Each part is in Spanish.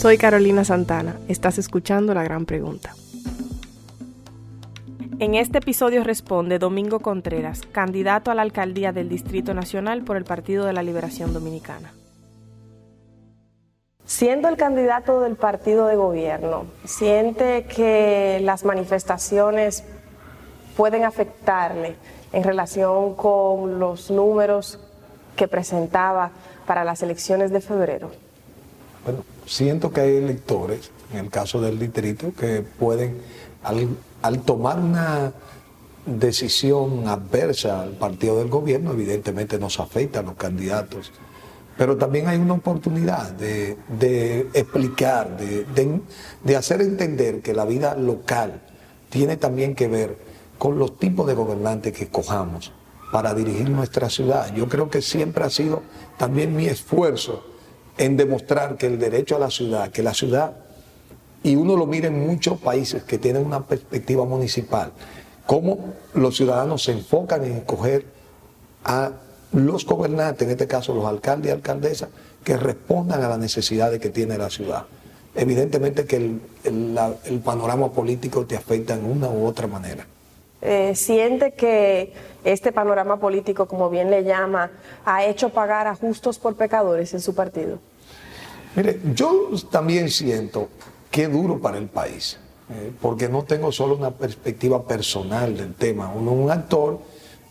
Soy Carolina Santana. Estás escuchando La Gran Pregunta. En este episodio responde Domingo Contreras, candidato a la alcaldía del Distrito Nacional por el Partido de la Liberación Dominicana. Siendo el candidato del partido de gobierno, ¿siente que las manifestaciones pueden afectarle en relación con los números que presentaba para las elecciones de febrero? Bueno, siento que hay electores, en el caso del distrito, que pueden, al, tomar una decisión adversa al partido del gobierno, evidentemente nos afecta a los candidatos, pero también hay una oportunidad de, explicar, de, de, hacer entender que la vida local tiene también que ver con los tipos de gobernantes que escojamos para dirigir nuestra ciudad. Yo creo que siempre ha sido también mi esfuerzo en demostrar que el derecho a la ciudad, que la ciudad, y uno lo mira en muchos países que tienen una perspectiva municipal, cómo los ciudadanos se enfocan en escoger a los gobernantes, en este caso los alcaldes y alcaldesas, que respondan a las necesidades que tiene la ciudad. Evidentemente que el, panorama político te afecta en una u otra manera. Eh, ¿Siente que este panorama político, como bien le llama, ha hecho pagar a justos por pecadores en su partido? Mire, yo también siento que es duro para el país, eh, porque no tengo solo una perspectiva personal del tema. Uno es un actor,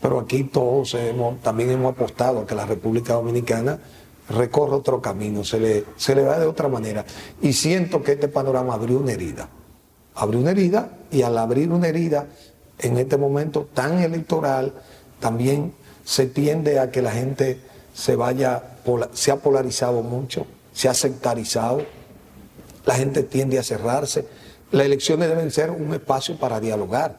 pero aquí todos también hemos apostado a que la República Dominicana recorra otro camino, se le va de otra manera. Y siento que este panorama abrió una herida. Abrió una herida y al abrir una herida en este momento tan electoral, también se tiende a que la gente se vaya, se ha polarizado mucho se ha sectarizado, la gente tiende a cerrarse. Las elecciones deben ser un espacio para dialogar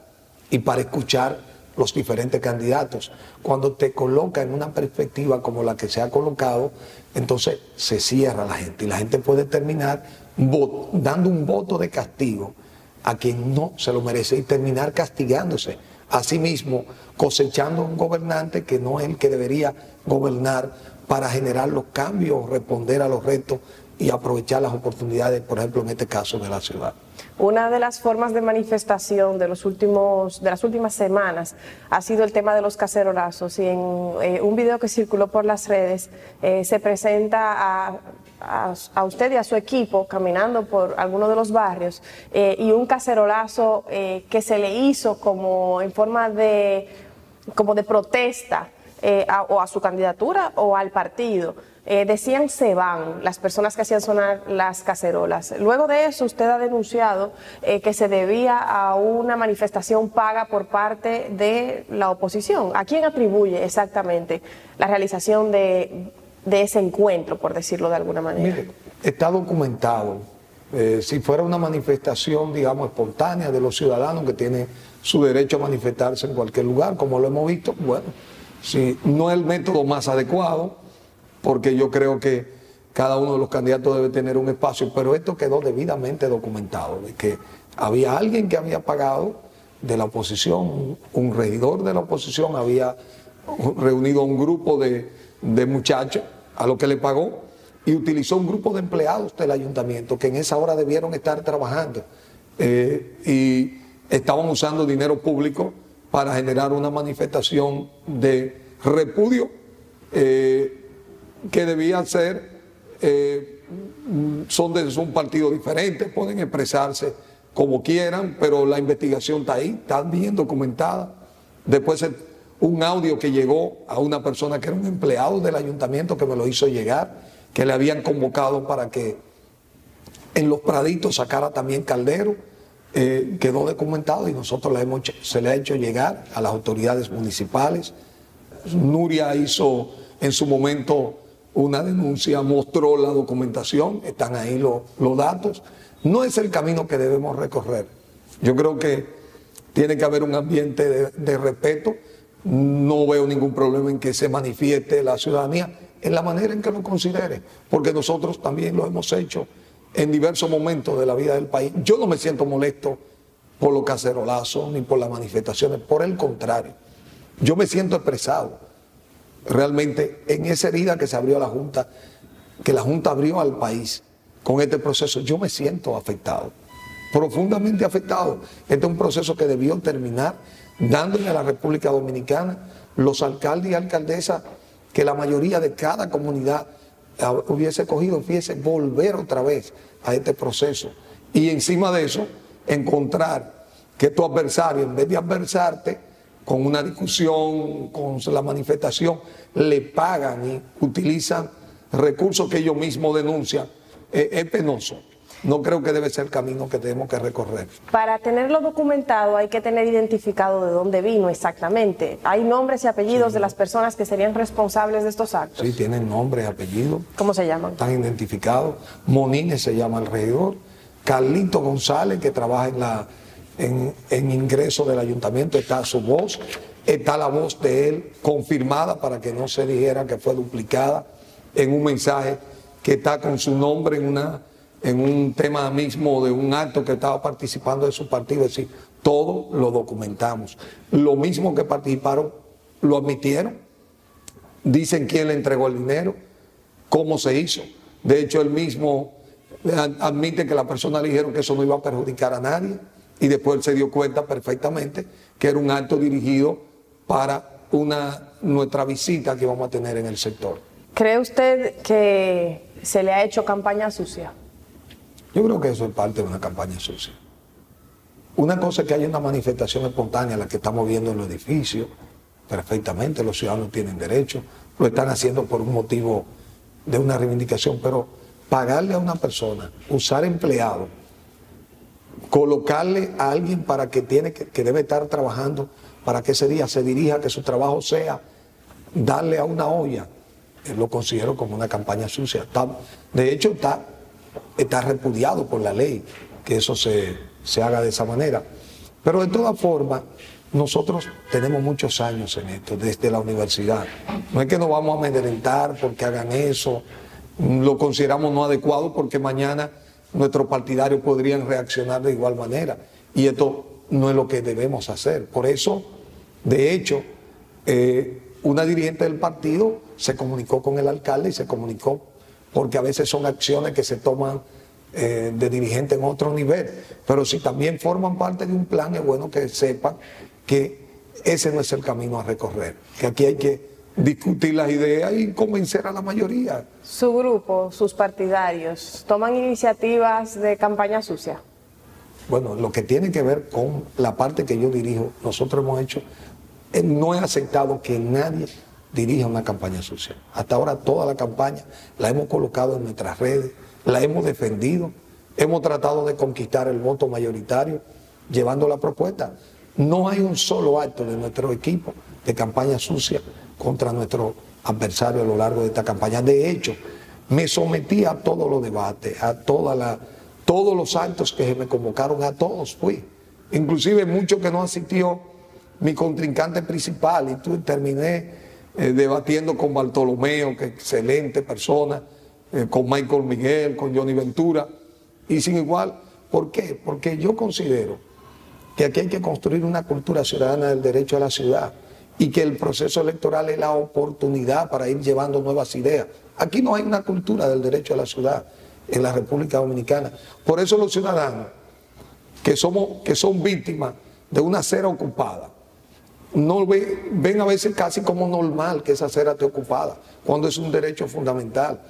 y para escuchar los diferentes candidatos. Cuando te coloca en una perspectiva como la que se ha colocado, entonces se cierra la gente y la gente puede terminar dando un voto de castigo a quien no se lo merece y terminar castigándose a sí mismo, cosechando un gobernante que no es el que debería gobernar para generar los cambios, responder a los retos y aprovechar las oportunidades, por ejemplo, en este caso de la ciudad. Una de las formas de manifestación de, los últimos, de las últimas semanas ha sido el tema de los cacerolazos y en eh, un video que circuló por las redes eh, se presenta a, usted y a su equipo caminando por algunos de los barrios eh, y un cacerolazo que se le hizo como en forma de, como de protesta eh, o a su candidatura o al partido. Eh, decían se van las personas que hacían sonar las cacerolas. Luego de eso, usted ha denunciado eh, que se debía a una manifestación paga por parte de la oposición. ¿A quién atribuye exactamente la realización de, ese encuentro, por decirlo de alguna manera? Mire, está documentado. si fuera una manifestación, digamos, espontánea de los ciudadanos que tienen su derecho a manifestarse en cualquier lugar, como lo hemos visto, bueno Sí, no es el método más adecuado, porque yo creo que cada uno de los candidatos debe tener un espacio, pero esto quedó debidamente documentado, de que había alguien que había pagado de la oposición, un regidor de la oposición había reunido a un grupo de, muchachos a lo que le pagó y utilizó un grupo de empleados del ayuntamiento que en esa hora debieron estar trabajando eh, y estaban usando dinero público para generar una manifestación de repudio eh, que debía ser, eh, son de un partido diferente, pueden expresarse como quieran, pero la investigación está ahí, está bien documentada. Después un audio que llegó a una persona que era un empleado del ayuntamiento que me lo hizo llegar, que le habían convocado para que en los praditos sacara también Caldero eh, quedó documentado y nosotros hemos, se le ha hecho llegar a las autoridades municipales. Nuria hizo en su momento una denuncia, mostró la documentación, están ahí los, datos. No es el camino que debemos recorrer. Yo creo que tiene que haber un ambiente de respeto. No veo ningún problema en que se manifieste la ciudadanía en la manera en que lo considere, porque nosotros también lo hemos hecho en diversos momentos de la vida del país. Yo no me siento molesto por los cacerolazos ni por las manifestaciones, por el contrario, yo me siento expresado realmente en esa herida que se abrió a la Junta, que la Junta abrió al país con este proceso. Yo me siento afectado, profundamente afectado. Este es un proceso que debió terminar dándole a la República Dominicana los alcaldes y alcaldesas que la mayoría de cada comunidad hubiese cogido, hubiese volver otra vez a este proceso. Y encima de eso, encontrar que tu adversario, en vez de adversarte con una discusión, con la manifestación, le pagan y utilizan recursos que ellos mismos denuncian, eh, es penoso no creo que debe ser el camino que tenemos que recorrer. Para tenerlo documentado hay que tener identificado de dónde vino exactamente. ¿Hay nombres y apellidos de las personas que serían responsables de estos actos? Sí, tienen nombres y apellidos. ¿Cómo se llaman? Están identificados. Monines se llama el regidor. Carlito González, que trabaja en, la, en, en ingreso del ayuntamiento, está su voz. Está la voz de él confirmada para que no se dijera que fue duplicada en un mensaje que está con su nombre en una en un tema mismo de un acto que estaba participando de su partido, es decir, todo lo documentamos. Lo mismo que participaron, lo admitieron, dicen quién le entregó el dinero, cómo se hizo. De hecho, él mismo admite que la persona le dijeron que eso no iba a perjudicar a nadie y después él se dio cuenta perfectamente que era un acto dirigido para una, nuestra visita que vamos a tener en el sector. ¿Cree usted que se le ha hecho campaña sucia? Yo creo que eso es parte de una campaña sucia. Una cosa es que hay una manifestación espontánea, la que estamos viendo en los edificios, perfectamente, los ciudadanos tienen derecho, lo están haciendo por un motivo de una reivindicación, pero pagarle a una persona, usar empleado, colocarle a alguien para que tiene que, debe estar trabajando para que ese día se dirija, que su trabajo sea darle a una olla, lo considero como una campaña sucia. de hecho, está está repudiado por la ley que eso se, haga de esa manera. Pero de todas formas, nosotros tenemos muchos años en esto, desde la universidad. No es que nos vamos a amedrentar porque hagan eso, lo consideramos no adecuado porque mañana nuestros partidarios podrían reaccionar de igual manera. Y esto no es lo que debemos hacer. Por eso, de hecho, eh, una dirigente del partido se comunicó con el alcalde y se comunicó porque a veces son acciones que se toman eh, de dirigente en otro nivel, pero si también forman parte de un plan, es bueno que sepan que ese no es el camino a recorrer, que aquí hay que discutir las ideas y convencer a la mayoría. ¿Su grupo, sus partidarios, toman iniciativas de campaña sucia? Bueno, lo que tiene que ver con la parte que yo dirijo, nosotros hemos hecho, eh, no he aceptado que nadie dirija una campaña sucia. Hasta ahora toda la campaña la hemos colocado en nuestras redes, la hemos defendido, hemos tratado de conquistar el voto mayoritario llevando la propuesta. No hay un solo acto de nuestro equipo de campaña sucia contra nuestro adversario a lo largo de esta campaña. De hecho, me sometí a todos los debates, a toda la, todos los actos que me convocaron, a todos fui. Inclusive mucho que no asistió mi contrincante principal y tú terminé eh, debatiendo con Bartolomeo, que excelente persona, eh, con Michael Miguel, con Johnny Ventura, y sin igual. ¿Por qué? Porque yo considero que aquí hay que construir una cultura ciudadana del derecho a la ciudad y que el proceso electoral es la oportunidad para ir llevando nuevas ideas. Aquí no hay una cultura del derecho a la ciudad en la República Dominicana. Por eso los ciudadanos que, somos, que son víctimas de una acera ocupada, no ven a veces casi como normal que esa acera esté ocupada, cuando es un derecho fundamental.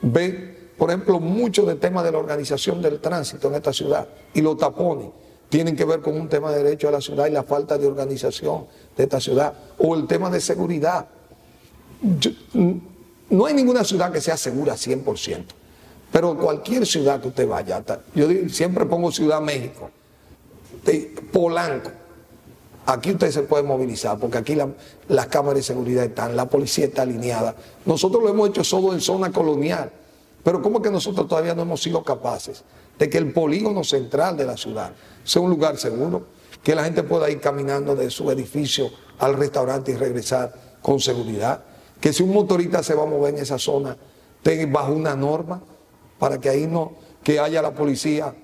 Ven, por ejemplo, mucho del tema de la organización del tránsito en esta ciudad y los tapones tienen que ver con un tema de derecho a la ciudad y la falta de organización de esta ciudad, o el tema de seguridad. no hay ninguna ciudad que sea segura 100%, pero cualquier ciudad que usted vaya, yo siempre pongo Ciudad México, Polanco, Aquí usted se puede movilizar porque aquí las cámaras de seguridad están, la policía está alineada. Nosotros lo hemos hecho solo en zona colonial, pero ¿cómo que nosotros todavía no hemos sido capaces de que el polígono central de la ciudad sea un lugar seguro, que la gente pueda ir caminando de su edificio al restaurante y regresar con seguridad? Que si un motorista se va a mover en esa zona, tenga bajo una norma para que ahí no, que haya la policía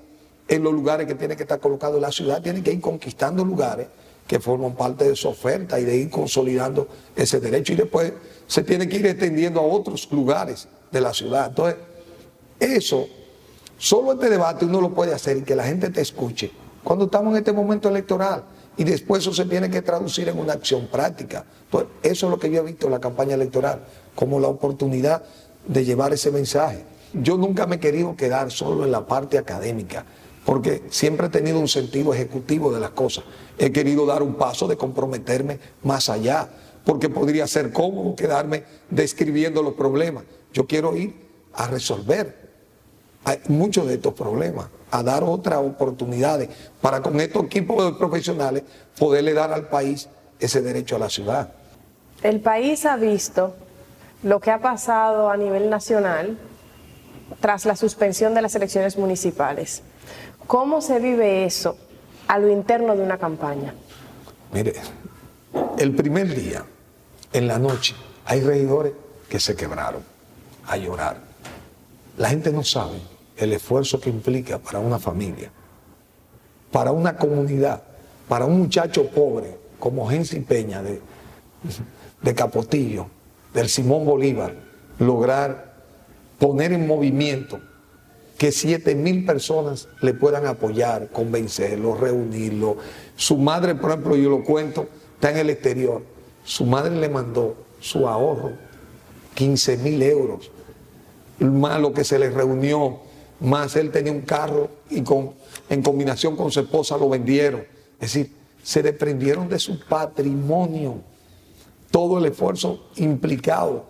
en los lugares que tiene que estar colocado. La ciudad tiene que ir conquistando lugares que forman parte de su oferta y de ir consolidando ese derecho. Y después se tiene que ir extendiendo a otros lugares de la ciudad. Entonces, eso Solo este debate uno lo puede hacer y que la gente te escuche cuando estamos en este momento electoral y después eso se tiene que traducir en una acción práctica. Pues eso es lo que yo he visto en la campaña electoral, como la oportunidad de llevar ese mensaje. Yo nunca me he querido quedar solo en la parte académica, porque siempre he tenido un sentido ejecutivo de las cosas. He querido dar un paso de comprometerme más allá, porque podría ser cómodo quedarme describiendo los problemas. Yo quiero ir a resolver muchos de estos problemas, a dar otras oportunidades para con estos equipos de profesionales poderle dar al país ese derecho a la ciudad. El país ha visto lo que ha pasado a nivel nacional tras la suspensión de las elecciones municipales. ¿Cómo se vive eso a lo interno de una campaña? Mire, el primer día, en la noche, hay regidores que se quebraron a llorar. La gente no sabe el esfuerzo que implica para una familia, para una comunidad, para un muchacho pobre como Gensi Peña de, de Capotillo, del Simón Bolívar, lograr poner en movimiento que siete mil personas le puedan apoyar, convencerlo, reunirlo. Su madre, por ejemplo, yo lo cuento, está en el exterior. Su madre le mandó su ahorro, 15 mil euros, más lo que se le reunió, más él tenía un carro y con, en combinación con su esposa lo vendieron. Es decir, se desprendieron de su patrimonio, todo el esfuerzo implicado,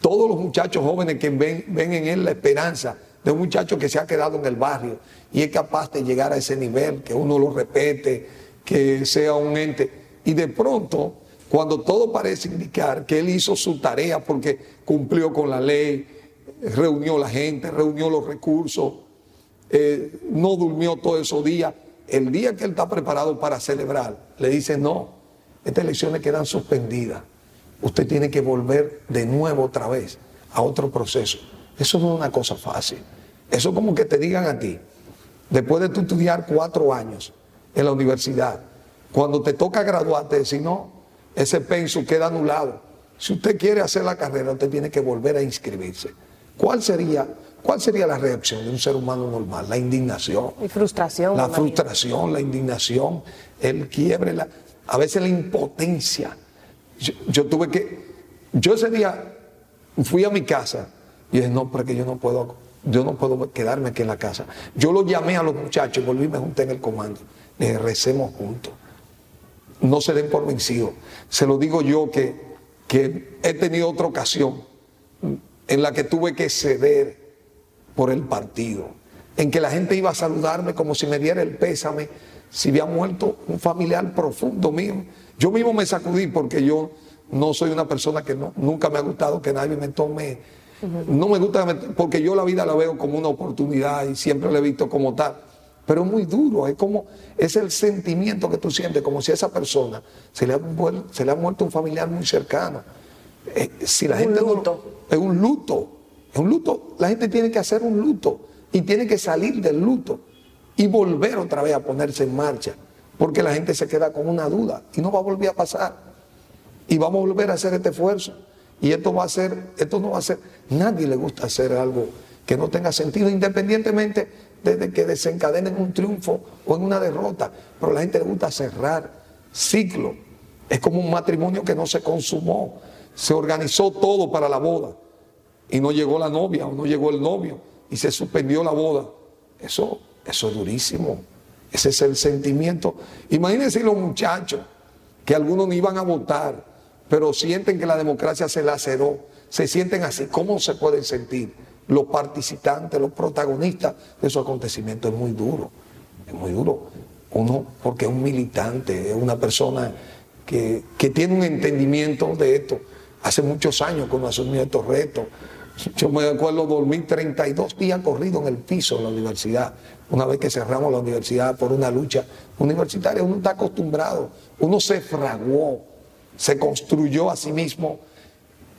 todos los muchachos jóvenes que ven, ven en él la esperanza de un muchacho que se ha quedado en el barrio y es capaz de llegar a ese nivel, que uno lo repete, que sea un ente. Y de pronto, cuando todo parece indicar que él hizo su tarea porque cumplió con la ley, reunió la gente, reunió los recursos, eh, no durmió todos esos días, el día que él está preparado para celebrar, le dice, no, estas elecciones quedan suspendidas, usted tiene que volver de nuevo otra vez a otro proceso. Eso no es una cosa fácil. Eso como que te digan a ti, después de tú estudiar cuatro años en la universidad, cuando te toca graduarte, si no, ese penso queda anulado. Si usted quiere hacer la carrera, usted tiene que volver a inscribirse. ¿Cuál sería, cuál sería la reacción de un ser humano normal? La indignación. Y frustración. La frustración, la indignación, el quiebre, la, a veces la impotencia. Yo, yo, tuve que, yo ese día fui a mi casa y dije, no, porque yo no puedo yo no puedo quedarme aquí en la casa. Yo lo llamé a los muchachos, volví y me junté en el comando. Les recemos juntos. No se den por vencidos. Se lo digo yo que, que he tenido otra ocasión en la que tuve que ceder por el partido, en que la gente iba a saludarme como si me diera el pésame, si había muerto un familiar profundo mío. Yo mismo me sacudí porque yo no soy una persona que nunca me ha gustado que nadie me tome no me gusta porque yo la vida la veo como una oportunidad y siempre la he visto como tal. Pero es muy duro, es como, es el sentimiento que tú sientes, como si a esa persona se le ha, se le ha muerto un familiar muy cercano. Eh, si la gente un luto. es un luto, es un luto, la gente tiene que hacer un luto y tiene que salir del luto y volver otra vez a ponerse en marcha, porque la gente se queda con una duda y no va a volver a pasar. Y vamos a volver a hacer este esfuerzo. Y esto va a ser, esto no va a ser, nadie le gusta hacer algo que no tenga sentido, independientemente de que desencadenen un triunfo o en una derrota. Pero a la gente le gusta cerrar ciclo. Es como un matrimonio que no se consumó. Se organizó todo para la boda y no llegó la novia o no llegó el novio y se suspendió la boda. Eso, eso es durísimo. Ese es el sentimiento. Imagínense los muchachos que algunos no iban a votar pero sienten que la democracia se laceró, se sienten así. ¿Cómo se pueden sentir los participantes, los protagonistas de esos acontecimientos? Es muy duro, es muy duro. Uno, porque es un militante, es una persona que, tiene un entendimiento de esto. Hace muchos años cuando asumió estos retos, yo me acuerdo, dormí 32 días corrido en el piso en la universidad. Una vez que cerramos la universidad por una lucha universitaria, uno está acostumbrado, uno se fraguó se construyó a sí mismo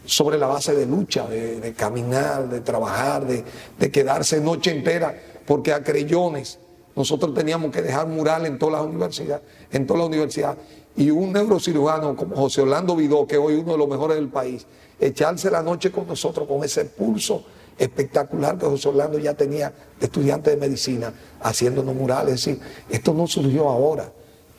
sobre la base de lucha, de, caminar, de trabajar, de, quedarse noche entera, porque a creyones nosotros teníamos que dejar mural en todas las universidades, en toda la universidad. Y un neurocirujano como José Orlando Vidó, que hoy es uno de los mejores del país, echarse la noche con nosotros con ese pulso espectacular que José Orlando ya tenía estudiantes de medicina haciéndonos murales. Es decir, esto no surgió ahora.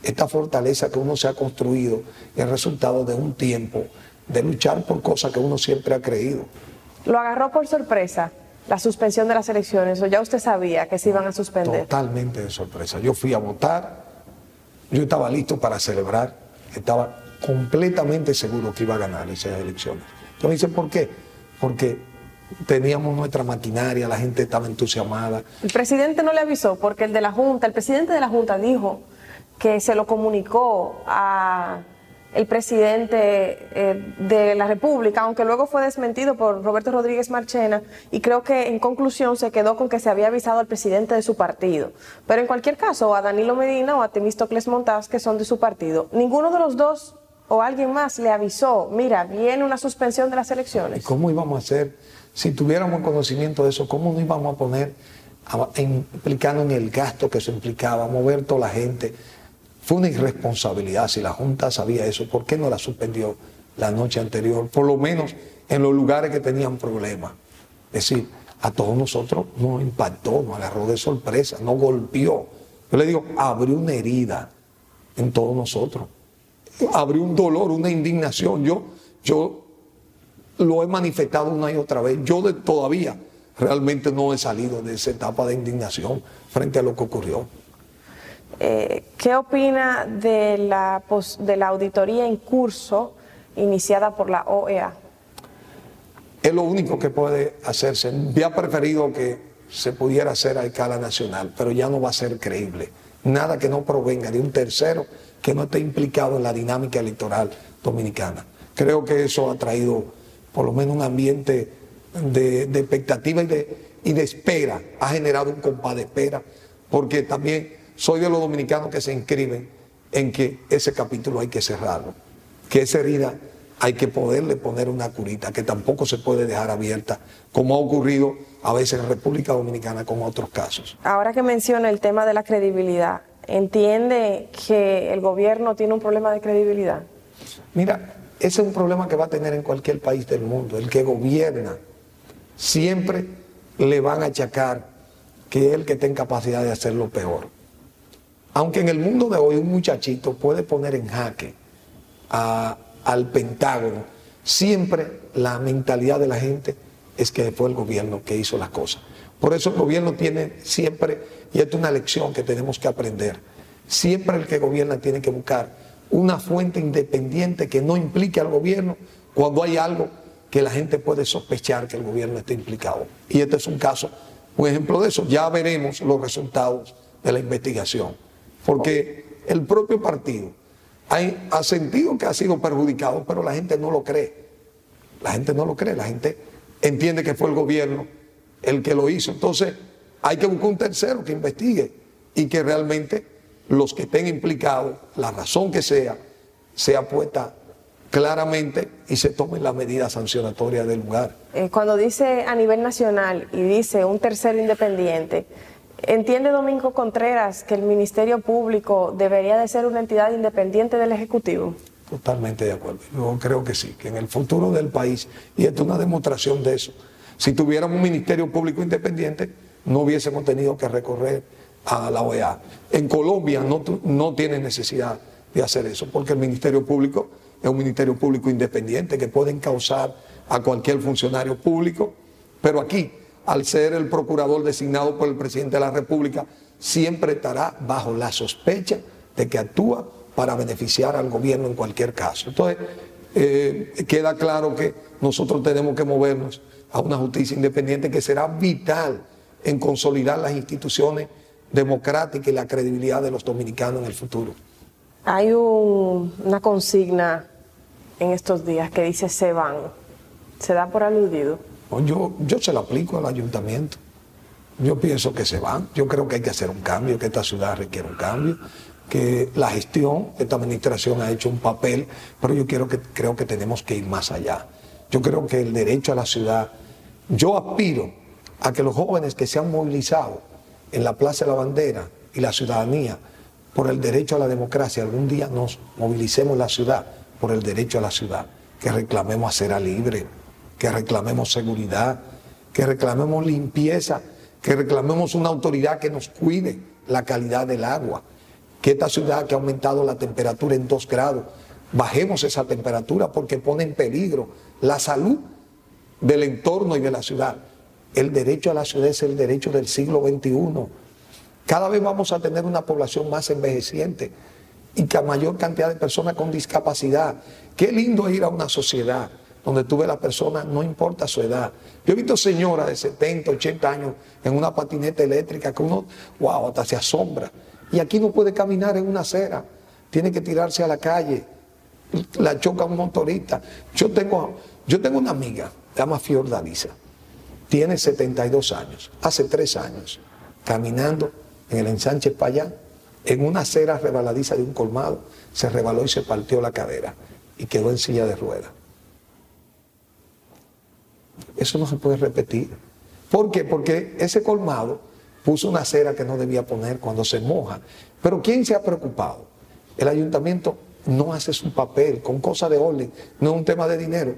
Esta fortaleza que uno se ha construido es resultado de un tiempo de luchar por cosas que uno siempre ha creído. ¿Lo agarró por sorpresa la suspensión de las elecciones o ya usted sabía que se iban a suspender? Totalmente de sorpresa. Yo fui a votar, yo estaba listo para celebrar, estaba completamente seguro que iba a ganar esas elecciones. Entonces dice, ¿por qué? Porque teníamos nuestra maquinaria, la gente estaba entusiasmada. El presidente no le avisó porque el de la Junta, el presidente de la Junta dijo que se lo comunicó a el presidente eh, de la República, aunque luego fue desmentido por Roberto Rodríguez Marchena, y creo que en conclusión se quedó con que se había avisado al presidente de su partido. Pero en cualquier caso, a Danilo Medina o a Temístocles Montaz, que son de su partido, ninguno de los dos o alguien más le avisó, mira, viene una suspensión de las elecciones. ¿Cómo íbamos a hacer? Si tuviéramos conocimiento de eso, ¿cómo no íbamos a poner, implicando en el gasto que eso implicaba, mover toda la gente? Fue una irresponsabilidad. Si la Junta sabía eso, ¿por qué no la suspendió la noche anterior? Por lo menos en los lugares que tenían problemas. Es decir, a todos nosotros nos impactó, nos agarró de sorpresa, nos golpeó. Yo le digo, abrió una herida en todos nosotros. Abrió un dolor, una indignación. Yo, yo lo he manifestado una y otra vez. Yo todavía realmente no he salido de esa etapa de indignación frente a lo que ocurrió. Eh, ¿Qué opina de la, de la auditoría en curso iniciada por la OEA? Es lo único que puede hacerse. Había preferido que se pudiera hacer a escala nacional, pero ya no va a ser creíble. Nada que no provenga de un tercero que no esté implicado en la dinámica electoral dominicana. Creo que eso ha traído por lo menos un ambiente de, expectativa y de, y de espera, ha generado un compás de espera, porque también soy de los dominicanos que se inscriben en que ese capítulo hay que cerrarlo, que esa herida hay que poderle poner una curita, que tampoco se puede dejar abierta, como ha ocurrido a veces en República Dominicana con otros casos. Ahora que menciona el tema de la credibilidad, ¿entiende que el gobierno tiene un problema de credibilidad? Mira, ese es un problema que va a tener en cualquier país del mundo. El que gobierna siempre le van a achacar que es el que tenga capacidad de hacer lo peor. Aunque en el mundo de hoy un muchachito puede poner en jaque al Pentágono, siempre la mentalidad de la gente es que fue el gobierno que hizo las cosas. Por eso el gobierno tiene siempre, y esto es una lección que tenemos que aprender, siempre el que gobierna tiene que buscar una fuente independiente que no implique al gobierno cuando hay algo que la gente puede sospechar que el gobierno está implicado. Y este es un caso, un ejemplo de eso. Ya veremos los resultados de la investigación porque el propio partido ha, sentido que ha sido perjudicado, pero la gente no lo cree. La gente no lo cree, la gente entiende que fue el gobierno el que lo hizo. Entonces hay que buscar un tercero que investigue y que realmente los que estén implicados, la razón que sea, sea puesta claramente y se tomen las medidas sancionatorias del lugar. Eh, cuando dice a nivel nacional y dice un tercero independiente, ¿Entiende Domingo Contreras que el Ministerio Público debería de ser una entidad independiente del Ejecutivo? Totalmente de acuerdo. Yo creo que sí, que en el futuro del país, y esto es una demostración de eso, si tuviéramos un Ministerio Público independiente, no hubiésemos tenido que recorrer a la OEA. En Colombia no, no tiene necesidad de hacer eso, porque el Ministerio Público es un Ministerio Público independiente que puede encauzar a cualquier funcionario público, pero aquí al ser el procurador designado por el presidente de la República, siempre estará bajo la sospecha de que actúa para beneficiar al gobierno en cualquier caso. Entonces, eh, queda claro que nosotros tenemos que movernos a una justicia independiente que será vital en consolidar las instituciones democráticas y la credibilidad de los dominicanos en el futuro. Hay una consigna en estos días que dice se van. ¿Se da por aludido? Yo, yo se lo aplico al ayuntamiento. Yo pienso que se van. Yo creo que hay que hacer un cambio, que esta ciudad requiere un cambio, que la gestión, esta administración ha hecho un papel, pero yo quiero que, creo que tenemos que ir más allá. Yo creo que el derecho a la ciudad, yo aspiro a que los jóvenes que se han movilizado en la Plaza de la Bandera y la ciudadanía por el derecho a la democracia, algún día nos movilicemos la ciudad por el derecho a la ciudad, que reclamemos a ser libre, que reclamemos seguridad, que reclamemos limpieza, que reclamemos una autoridad que nos cuide la calidad del agua, que esta ciudad que ha aumentado la temperatura en dos grados, bajemos esa temperatura porque pone en peligro la salud del entorno y de la ciudad. El derecho a la ciudad es el derecho del siglo XXI. Cada vez vamos a tener una población más envejeciente y que a mayor cantidad de personas con discapacidad. Qué lindo ir a una sociedad donde tú ves a la persona, no importa su edad. Yo he visto señoras de 70, 80 años en una patineta eléctrica que uno, wow, hasta se asombra. Y aquí no puede caminar en una acera, tiene que tirarse a la calle, la choca un motorista. Yo tengo, yo tengo una amiga, se llama Fiordalisa, tiene 72 años, hace tres años, caminando en el ensanche Payán, en una acera rebaladiza de un colmado, se rebaló y se partió la cadera y quedó en silla de ruedas. Eso no se puede repetir. ¿Por qué? Porque ese colmado puso una acera que no debía poner cuando se moja. Pero ¿quién se ha preocupado? El ayuntamiento no hace su papel con cosas de orden, no es un tema de dinero.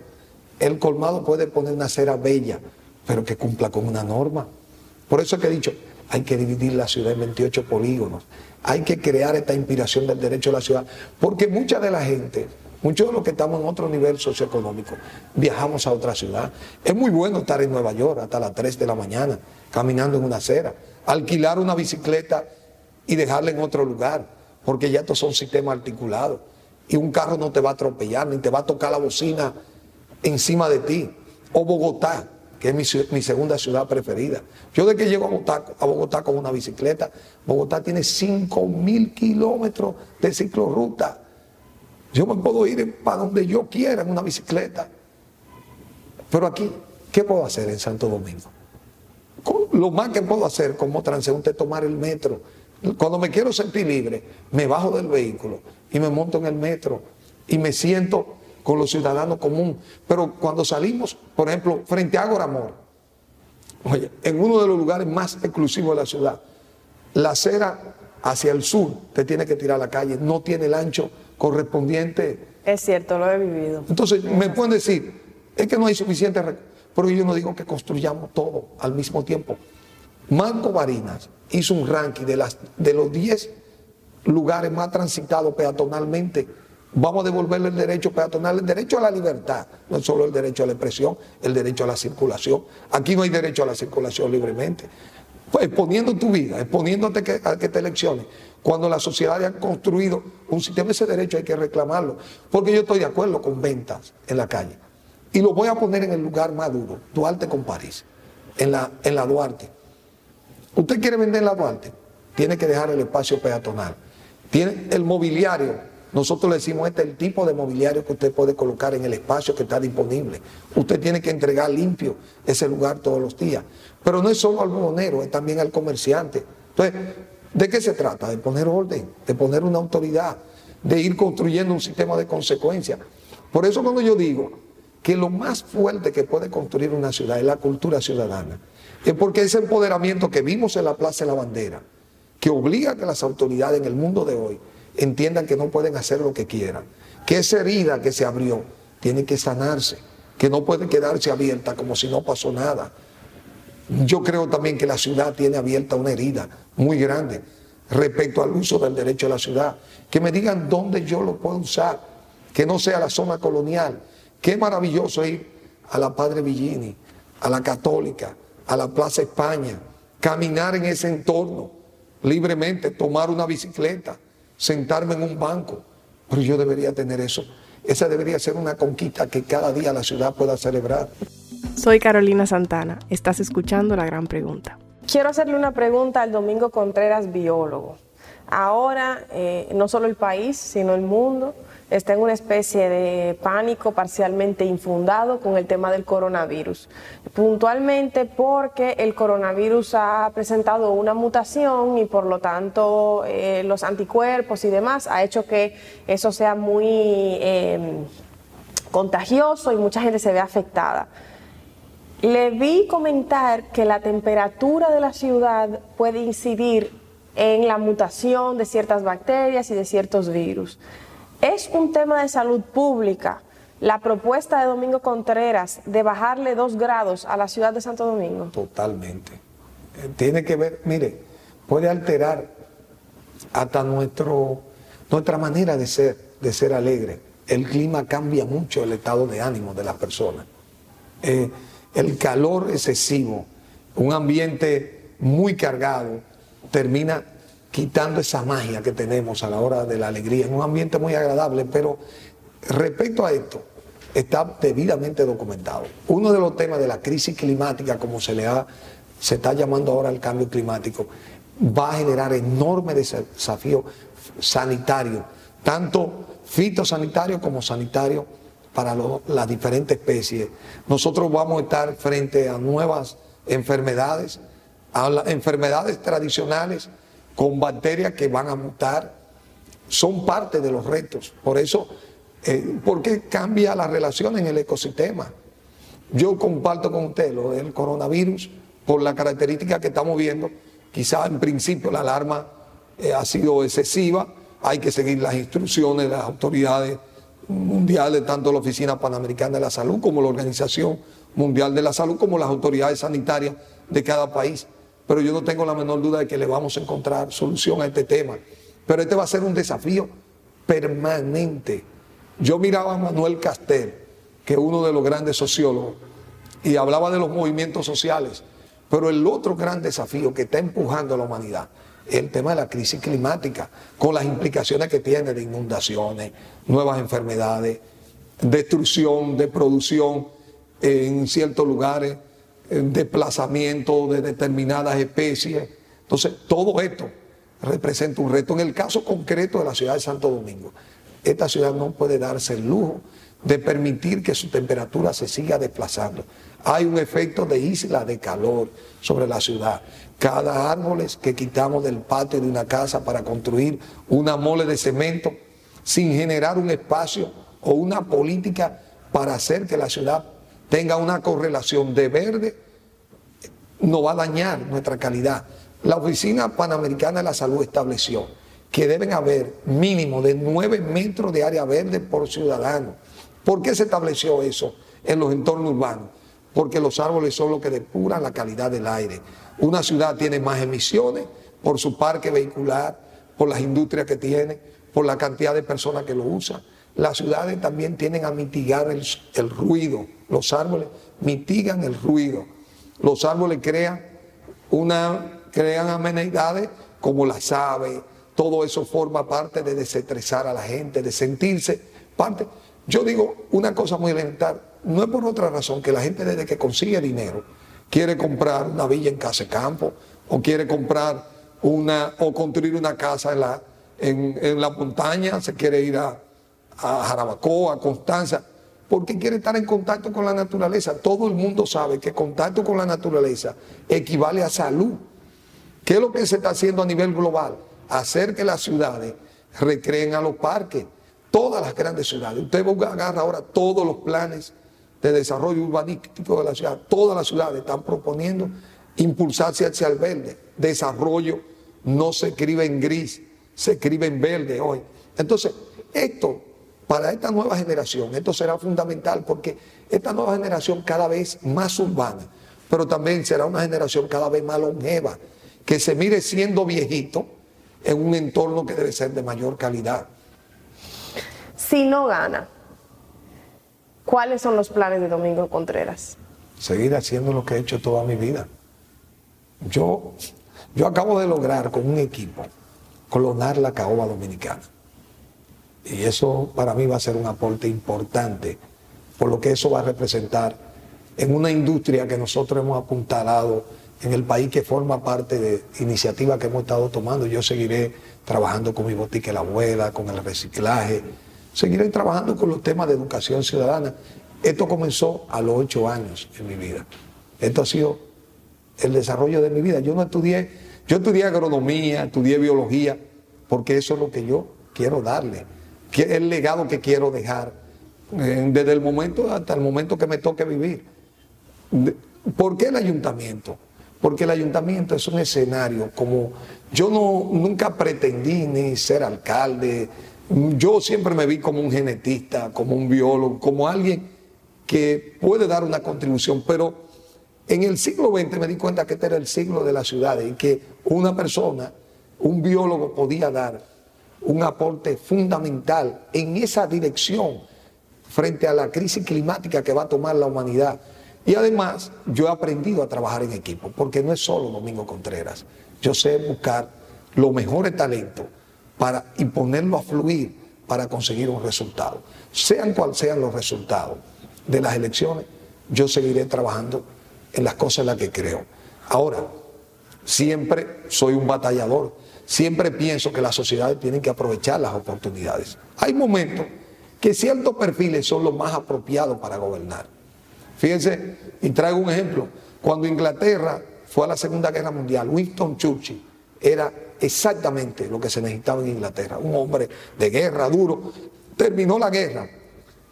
El colmado puede poner una acera bella, pero que cumpla con una norma. Por eso es que he dicho, hay que dividir la ciudad en 28 polígonos, hay que crear esta inspiración del derecho a la ciudad, porque mucha de la gente Muchos de los que estamos en otro nivel socioeconómico viajamos a otra ciudad. Es muy bueno estar en Nueva York hasta las 3 de la mañana, caminando en una acera, alquilar una bicicleta y dejarla en otro lugar, porque ya estos son sistemas articulados. Y un carro no te va a atropellar, ni te va a tocar la bocina encima de ti. O Bogotá, que es mi, segunda ciudad preferida. Yo de que llego a Bogotá, a Bogotá con una bicicleta, Bogotá tiene 5 mil kilómetros de ciclorruta yo me puedo ir para donde yo quiera en una bicicleta. Pero aquí, ¿qué puedo hacer en Santo Domingo? Lo más que puedo hacer como transeúnte es tomar el metro. Cuando me quiero sentir libre, me bajo del vehículo y me monto en el metro y me siento con los ciudadanos comunes. Pero cuando salimos, por ejemplo, frente a Agoramor, oye, en uno de los lugares más exclusivos de la ciudad, la acera hacia el sur te tiene que tirar a la calle, no tiene el ancho correspondiente. Es cierto, lo he vivido. Entonces, me pueden decir, es que no hay suficiente pero yo no digo que construyamos todo al mismo tiempo. Marco Barinas hizo un ranking de, las, de los 10 lugares más transitados peatonalmente. Vamos a devolverle el derecho peatonal, el derecho a la libertad, no es solo el derecho a la expresión, el derecho a la circulación. Aquí no hay derecho a la circulación libremente. Pues exponiendo tu vida, exponiéndote a que te elecciones. Cuando la sociedad ha construido un sistema, ese derecho hay que reclamarlo. Porque yo estoy de acuerdo con ventas en la calle. Y lo voy a poner en el lugar más duro, Duarte con París, en la, en la Duarte. Usted quiere vender la Duarte, tiene que dejar el espacio peatonal. Tiene el mobiliario. Nosotros le decimos, este es el tipo de mobiliario que usted puede colocar en el espacio que está disponible. Usted tiene que entregar limpio ese lugar todos los días. Pero no es solo al monero, es también al comerciante. Entonces, ¿De qué se trata? De poner orden, de poner una autoridad, de ir construyendo un sistema de consecuencias. Por eso cuando yo digo que lo más fuerte que puede construir una ciudad es la cultura ciudadana, es porque ese empoderamiento que vimos en la Plaza de la Bandera, que obliga a que las autoridades en el mundo de hoy entiendan que no pueden hacer lo que quieran, que esa herida que se abrió tiene que sanarse, que no puede quedarse abierta como si no pasó nada. Yo creo también que la ciudad tiene abierta una herida muy grande respecto al uso del derecho a la ciudad. Que me digan dónde yo lo puedo usar, que no sea la zona colonial. Qué maravilloso ir a la Padre Villini, a la Católica, a la Plaza España, caminar en ese entorno libremente, tomar una bicicleta, sentarme en un banco. Pero yo debería tener eso. Esa debería ser una conquista que cada día la ciudad pueda celebrar. Soy Carolina Santana. Estás escuchando La Gran Pregunta. Quiero hacerle una pregunta al Domingo Contreras, biólogo. Ahora, eh, no solo el país, sino el mundo está en una especie de pánico parcialmente infundado con el tema del coronavirus. Puntualmente porque el coronavirus ha presentado una mutación y por lo tanto eh, los anticuerpos y demás ha hecho que eso sea muy eh, contagioso y mucha gente se ve afectada. Le vi comentar que la temperatura de la ciudad puede incidir en la mutación de ciertas bacterias y de ciertos virus. Es un tema de salud pública la propuesta de Domingo Contreras de bajarle dos grados a la ciudad de Santo Domingo? Totalmente. Eh, tiene que ver, mire, puede alterar hasta nuestro, nuestra manera de ser, de ser alegre. El clima cambia mucho el estado de ánimo de las personas. Eh, el calor excesivo, un ambiente muy cargado, termina quitando esa magia que tenemos a la hora de la alegría, en un ambiente muy agradable, pero respecto a esto, está debidamente documentado. Uno de los temas de la crisis climática, como se le ha, se está llamando ahora el cambio climático, va a generar enormes desafíos sanitarios, tanto fitosanitarios como sanitarios para las diferentes especies. Nosotros vamos a estar frente a nuevas enfermedades, a enfermedades tradicionales con bacterias que van a mutar, son parte de los retos. Por eso, eh, ¿por qué cambia la relación en el ecosistema? Yo comparto con usted lo del coronavirus por la característica que estamos viendo. Quizá en principio la alarma eh, ha sido excesiva, hay que seguir las instrucciones de las autoridades mundiales, tanto la Oficina Panamericana de la Salud como la Organización Mundial de la Salud, como las autoridades sanitarias de cada país. Pero yo no tengo la menor duda de que le vamos a encontrar solución a este tema. Pero este va a ser un desafío permanente. Yo miraba a Manuel Castel, que es uno de los grandes sociólogos, y hablaba de los movimientos sociales. Pero el otro gran desafío que está empujando a la humanidad el tema de la crisis climática, con las implicaciones que tiene de inundaciones, nuevas enfermedades, destrucción de producción en ciertos lugares, desplazamiento de determinadas especies. Entonces, todo esto representa un reto. En el caso concreto de la ciudad de Santo Domingo, esta ciudad no puede darse el lujo de permitir que su temperatura se siga desplazando. Hay un efecto de isla de calor sobre la ciudad. Cada árbol que quitamos del patio de una casa para construir una mole de cemento sin generar un espacio o una política para hacer que la ciudad tenga una correlación de verde, no va a dañar nuestra calidad. La Oficina Panamericana de la Salud estableció que deben haber mínimo de 9 metros de área verde por ciudadano. ¿Por qué se estableció eso en los entornos urbanos? Porque los árboles son los que depuran la calidad del aire. Una ciudad tiene más emisiones por su parque vehicular, por las industrias que tiene, por la cantidad de personas que lo usan. Las ciudades también tienen a mitigar el, ruido. Los árboles mitigan el ruido. Los árboles crean, una, crean amenidades como las aves. Todo eso forma parte de desestresar a la gente, de sentirse parte. Yo digo una cosa muy elemental. No es por otra razón que la gente desde que consigue dinero quiere comprar una villa en Casa Campo o quiere comprar una o construir una casa en la, en, la montaña, se quiere ir a, a Jarabacoa, a Constanza, porque quiere estar en contacto con la naturaleza. Todo el mundo sabe que contacto con la naturaleza equivale a salud. ¿Qué es lo que se está haciendo a nivel global? Hacer que las ciudades recreen a los parques, todas las grandes ciudades. Usted agarra ahora todos los planes de desarrollo urbanístico de la ciudad, todas las ciudades están proponiendo impulsarse hacia el verde. Desarrollo no se escribe en gris, se escribe en verde hoy. Entonces, esto, para esta nueva generación, esto será fundamental porque esta nueva generación cada vez más urbana, pero también será una generación cada vez más longeva, que se mire siendo viejito en un entorno que debe ser de mayor calidad. Si no gana, ¿cuáles son los planes de Domingo Contreras? Seguir haciendo lo que he hecho toda mi vida. Yo, yo acabo de lograr con un equipo clonar la caoba dominicana. Y eso para mí va a ser un aporte importante, por lo que eso va a representar en una industria que nosotros hemos apuntalado en el país que forma parte de iniciativas que hemos estado tomando. Yo seguiré trabajando con mi botica La Abuela, con el reciclaje, seguiré trabajando con los temas de educación ciudadana. Esto comenzó a los ocho años en mi vida. Esto ha sido el desarrollo de mi vida. Yo no estudié, yo estudié agronomía, estudié biología, porque eso es lo que yo quiero darle, el legado que quiero dejar eh, desde el momento hasta el momento que me toque vivir. ¿Por qué el ayuntamiento? Porque el ayuntamiento es un escenario como yo no nunca pretendí ni ser alcalde yo siempre me vi como un genetista, como un biólogo, como alguien que puede dar una contribución, pero en el siglo XX me di cuenta que este era el siglo de las ciudades y que una persona, un biólogo podía dar un aporte fundamental en esa dirección frente a la crisis climática que va a tomar la humanidad. Y además yo he aprendido a trabajar en equipo, porque no es solo Domingo Contreras. Yo sé buscar los mejores talentos para imponerlo a fluir para conseguir un resultado. Sean cuales sean los resultados de las elecciones, yo seguiré trabajando en las cosas en las que creo. Ahora, siempre soy un batallador, siempre pienso que las sociedades tienen que aprovechar las oportunidades. Hay momentos que ciertos perfiles son los más apropiados para gobernar. Fíjense, y traigo un ejemplo, cuando Inglaterra fue a la Segunda Guerra Mundial, Winston Churchill era exactamente lo que se necesitaba en Inglaterra, un hombre de guerra duro. Terminó la guerra,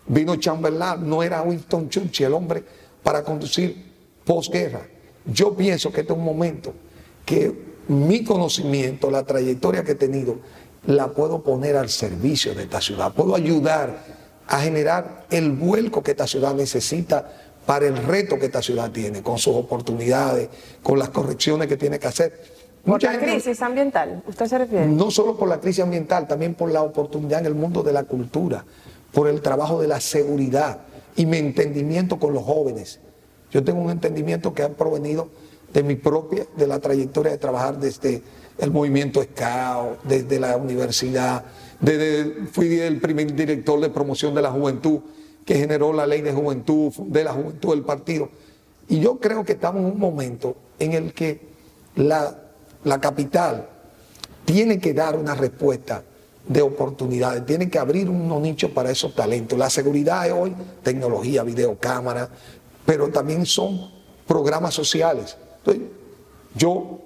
vino Chamberlain, no era Winston Churchill el hombre para conducir posguerra. Yo pienso que este es un momento que mi conocimiento, la trayectoria que he tenido, la puedo poner al servicio de esta ciudad. Puedo ayudar a generar el vuelco que esta ciudad necesita para el reto que esta ciudad tiene, con sus oportunidades, con las correcciones que tiene que hacer. ¿Por la crisis ambiental? ¿Usted se refiere? No solo por la crisis ambiental, también por la oportunidad en el mundo de la cultura, por el trabajo de la seguridad y mi entendimiento con los jóvenes. Yo tengo un entendimiento que ha provenido de mi propia, de la trayectoria de trabajar desde el movimiento SCAO, desde la universidad, desde, fui el primer director de promoción de la juventud que generó la ley de juventud, de la juventud del partido. Y yo creo que estamos en un momento en el que la, la capital tiene que dar una respuesta de oportunidades, tiene que abrir unos nichos para esos talentos. La seguridad es hoy tecnología, videocámara, pero también son programas sociales. Entonces, yo,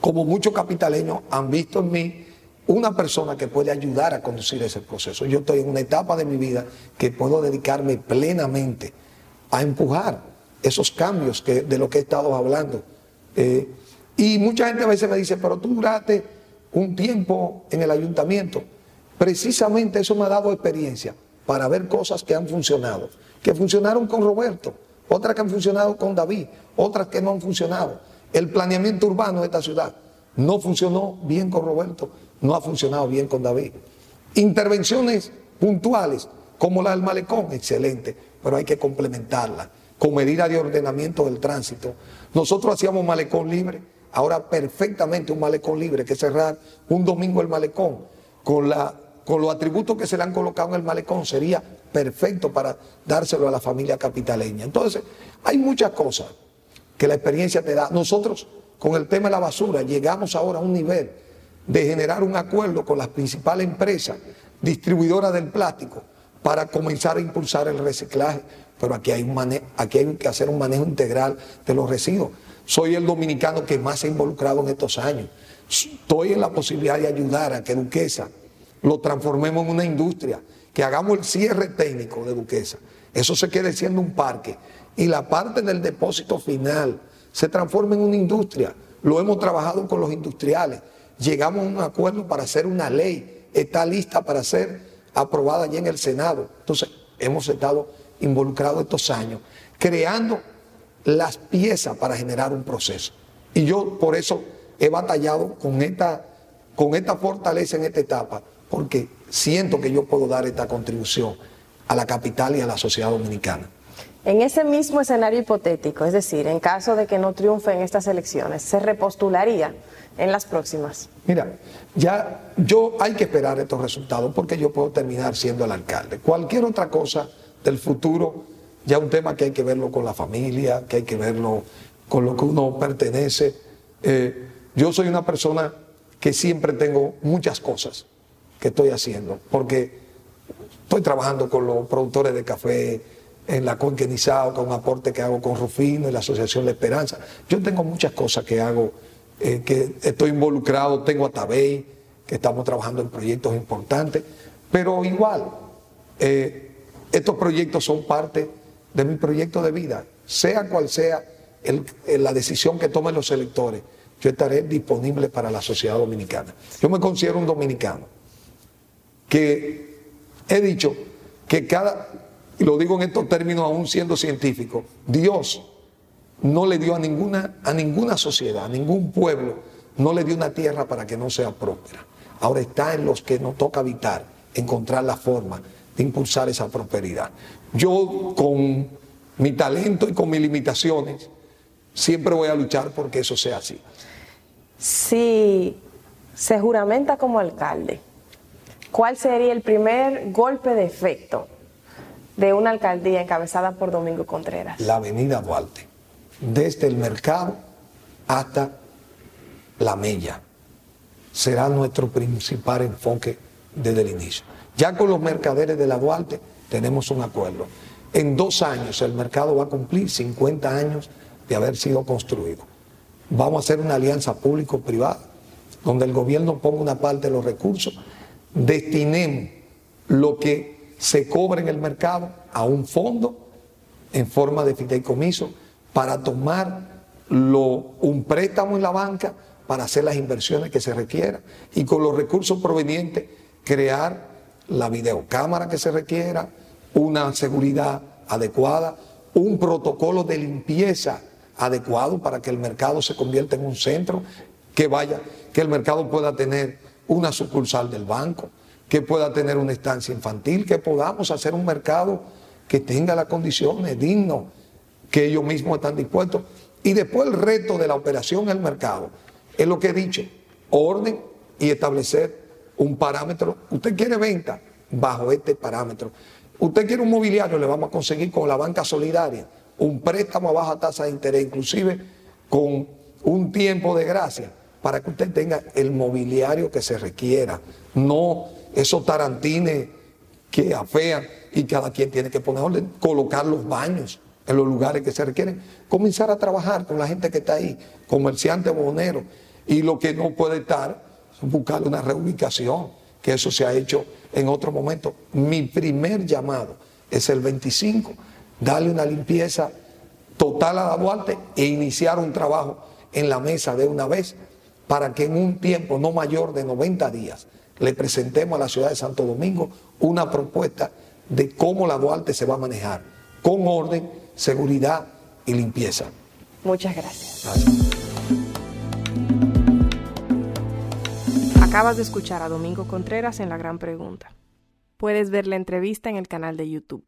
como muchos capitaleños, han visto en mí una persona que puede ayudar a conducir ese proceso. Yo estoy en una etapa de mi vida que puedo dedicarme plenamente a empujar esos cambios que, de lo que he estado hablando. Eh, y mucha gente a veces me dice, pero tú duraste un tiempo en el ayuntamiento. Precisamente eso me ha dado experiencia para ver cosas que han funcionado, que funcionaron con Roberto otras que han funcionado con David, otras que no han funcionado. El planeamiento urbano de esta ciudad no funcionó bien con Roberto, no ha funcionado bien con David. Intervenciones puntuales, como la del malecón, excelente, pero hay que complementarla con medidas de ordenamiento del tránsito. Nosotros hacíamos malecón libre, ahora perfectamente un malecón libre, que cerrar un domingo el malecón con la con los atributos que se le han colocado en el malecón, sería perfecto para dárselo a la familia capitaleña. Entonces, hay muchas cosas que la experiencia te da. Nosotros, con el tema de la basura, llegamos ahora a un nivel de generar un acuerdo con las principales empresas distribuidoras del plástico para comenzar a impulsar el reciclaje. Pero aquí hay, un aquí hay que hacer un manejo integral de los residuos. Soy el dominicano que más se ha involucrado en estos años. Estoy en la posibilidad de ayudar a que Duquesa lo transformemos en una industria, que hagamos el cierre técnico de Duquesa. Eso se quede siendo un parque. Y la parte del depósito final se transforma en una industria. Lo hemos trabajado con los industriales. Llegamos a un acuerdo para hacer una ley. Está lista para ser aprobada ya en el Senado. Entonces, hemos estado involucrados estos años, creando las piezas para generar un proceso. Y yo por eso he batallado con esta, con esta fortaleza en esta etapa, porque siento que yo puedo dar esta contribución a la capital y a la sociedad dominicana. En ese mismo escenario hipotético, es decir, en caso de que no triunfe en estas elecciones, ¿se repostularía en las próximas? Mira, ya yo hay que esperar estos resultados porque yo puedo terminar siendo el alcalde. Cualquier otra cosa del futuro, ya un tema que hay que verlo con la familia, que hay que verlo con lo que uno pertenece. Eh, yo soy una persona que siempre tengo muchas cosas que estoy haciendo, porque estoy trabajando con los productores de café en la Cuenca con un aporte que hago con Rufino y la Asociación La Esperanza. Yo tengo muchas cosas que hago, eh, que estoy involucrado, tengo a Tabey, que estamos trabajando en proyectos importantes, pero igual, eh, estos proyectos son parte de mi proyecto de vida, sea cual sea la decisión que tomen los electores, yo estaré disponible para la sociedad dominicana. Yo me considero un dominicano que he dicho que cada, y lo digo en estos términos aún siendo científico, Dios no le dio a ninguna, a ninguna sociedad, a ningún pueblo, no le dio una tierra para que no sea próspera. Ahora está en los que nos toca habitar, encontrar la forma de impulsar esa prosperidad. Yo con mi talento y con mis limitaciones, siempre voy a luchar porque eso sea así. Si se juramenta como alcalde, ¿cuál sería el primer golpe de efecto de una alcaldía encabezada por Domingo Contreras? La avenida Duarte, desde el mercado hasta la mella, será nuestro principal enfoque desde el inicio. Ya con los mercaderes de la Duarte tenemos un acuerdo. En dos años el mercado va a cumplir 50 años de haber sido construido. Vamos a hacer una alianza público-privada donde el gobierno ponga una parte de los recursos, destinemos lo que se cobra en el mercado a un fondo en forma de fideicomiso para tomar un préstamo en la banca para hacer las inversiones que se requieran y con los recursos provenientes crear la videocámara que se requiera, una seguridad adecuada, un protocolo de limpieza adecuado para que el mercado se convierta en un centro, que vaya, que el mercado pueda tener una sucursal del banco, que pueda tener una estancia infantil, que podamos hacer un mercado que tenga las condiciones digno, que ellos mismos están dispuestos. Y después el reto de la operación en el mercado es lo que he dicho, orden y establecer un parámetro. Usted quiere venta bajo este parámetro. Usted quiere un mobiliario, le vamos a conseguir con la banca solidaria un préstamo a baja tasa de interés, inclusive con un tiempo de gracia, para que usted tenga el mobiliario que se requiera, no esos tarantines que afean y cada quien tiene que poner orden, colocar los baños en los lugares que se requieren, comenzar a trabajar con la gente que está ahí, comerciante bonero, y lo que no puede estar, buscar una reubicación, que eso se ha hecho en otro momento. Mi primer llamado es el 25 darle una limpieza total a la Duarte e iniciar un trabajo en la mesa de una vez para que en un tiempo no mayor de 90 días le presentemos a la ciudad de Santo Domingo una propuesta de cómo la Duarte se va a manejar, con orden, seguridad y limpieza. Muchas gracias. Gracias. Acabas de escuchar a Domingo Contreras en La Gran Pregunta. Puedes ver la entrevista en el canal de YouTube.